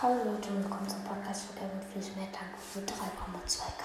Hallo Leute und willkommen zum Podcast für Kevin Fies mehr für 3,2k.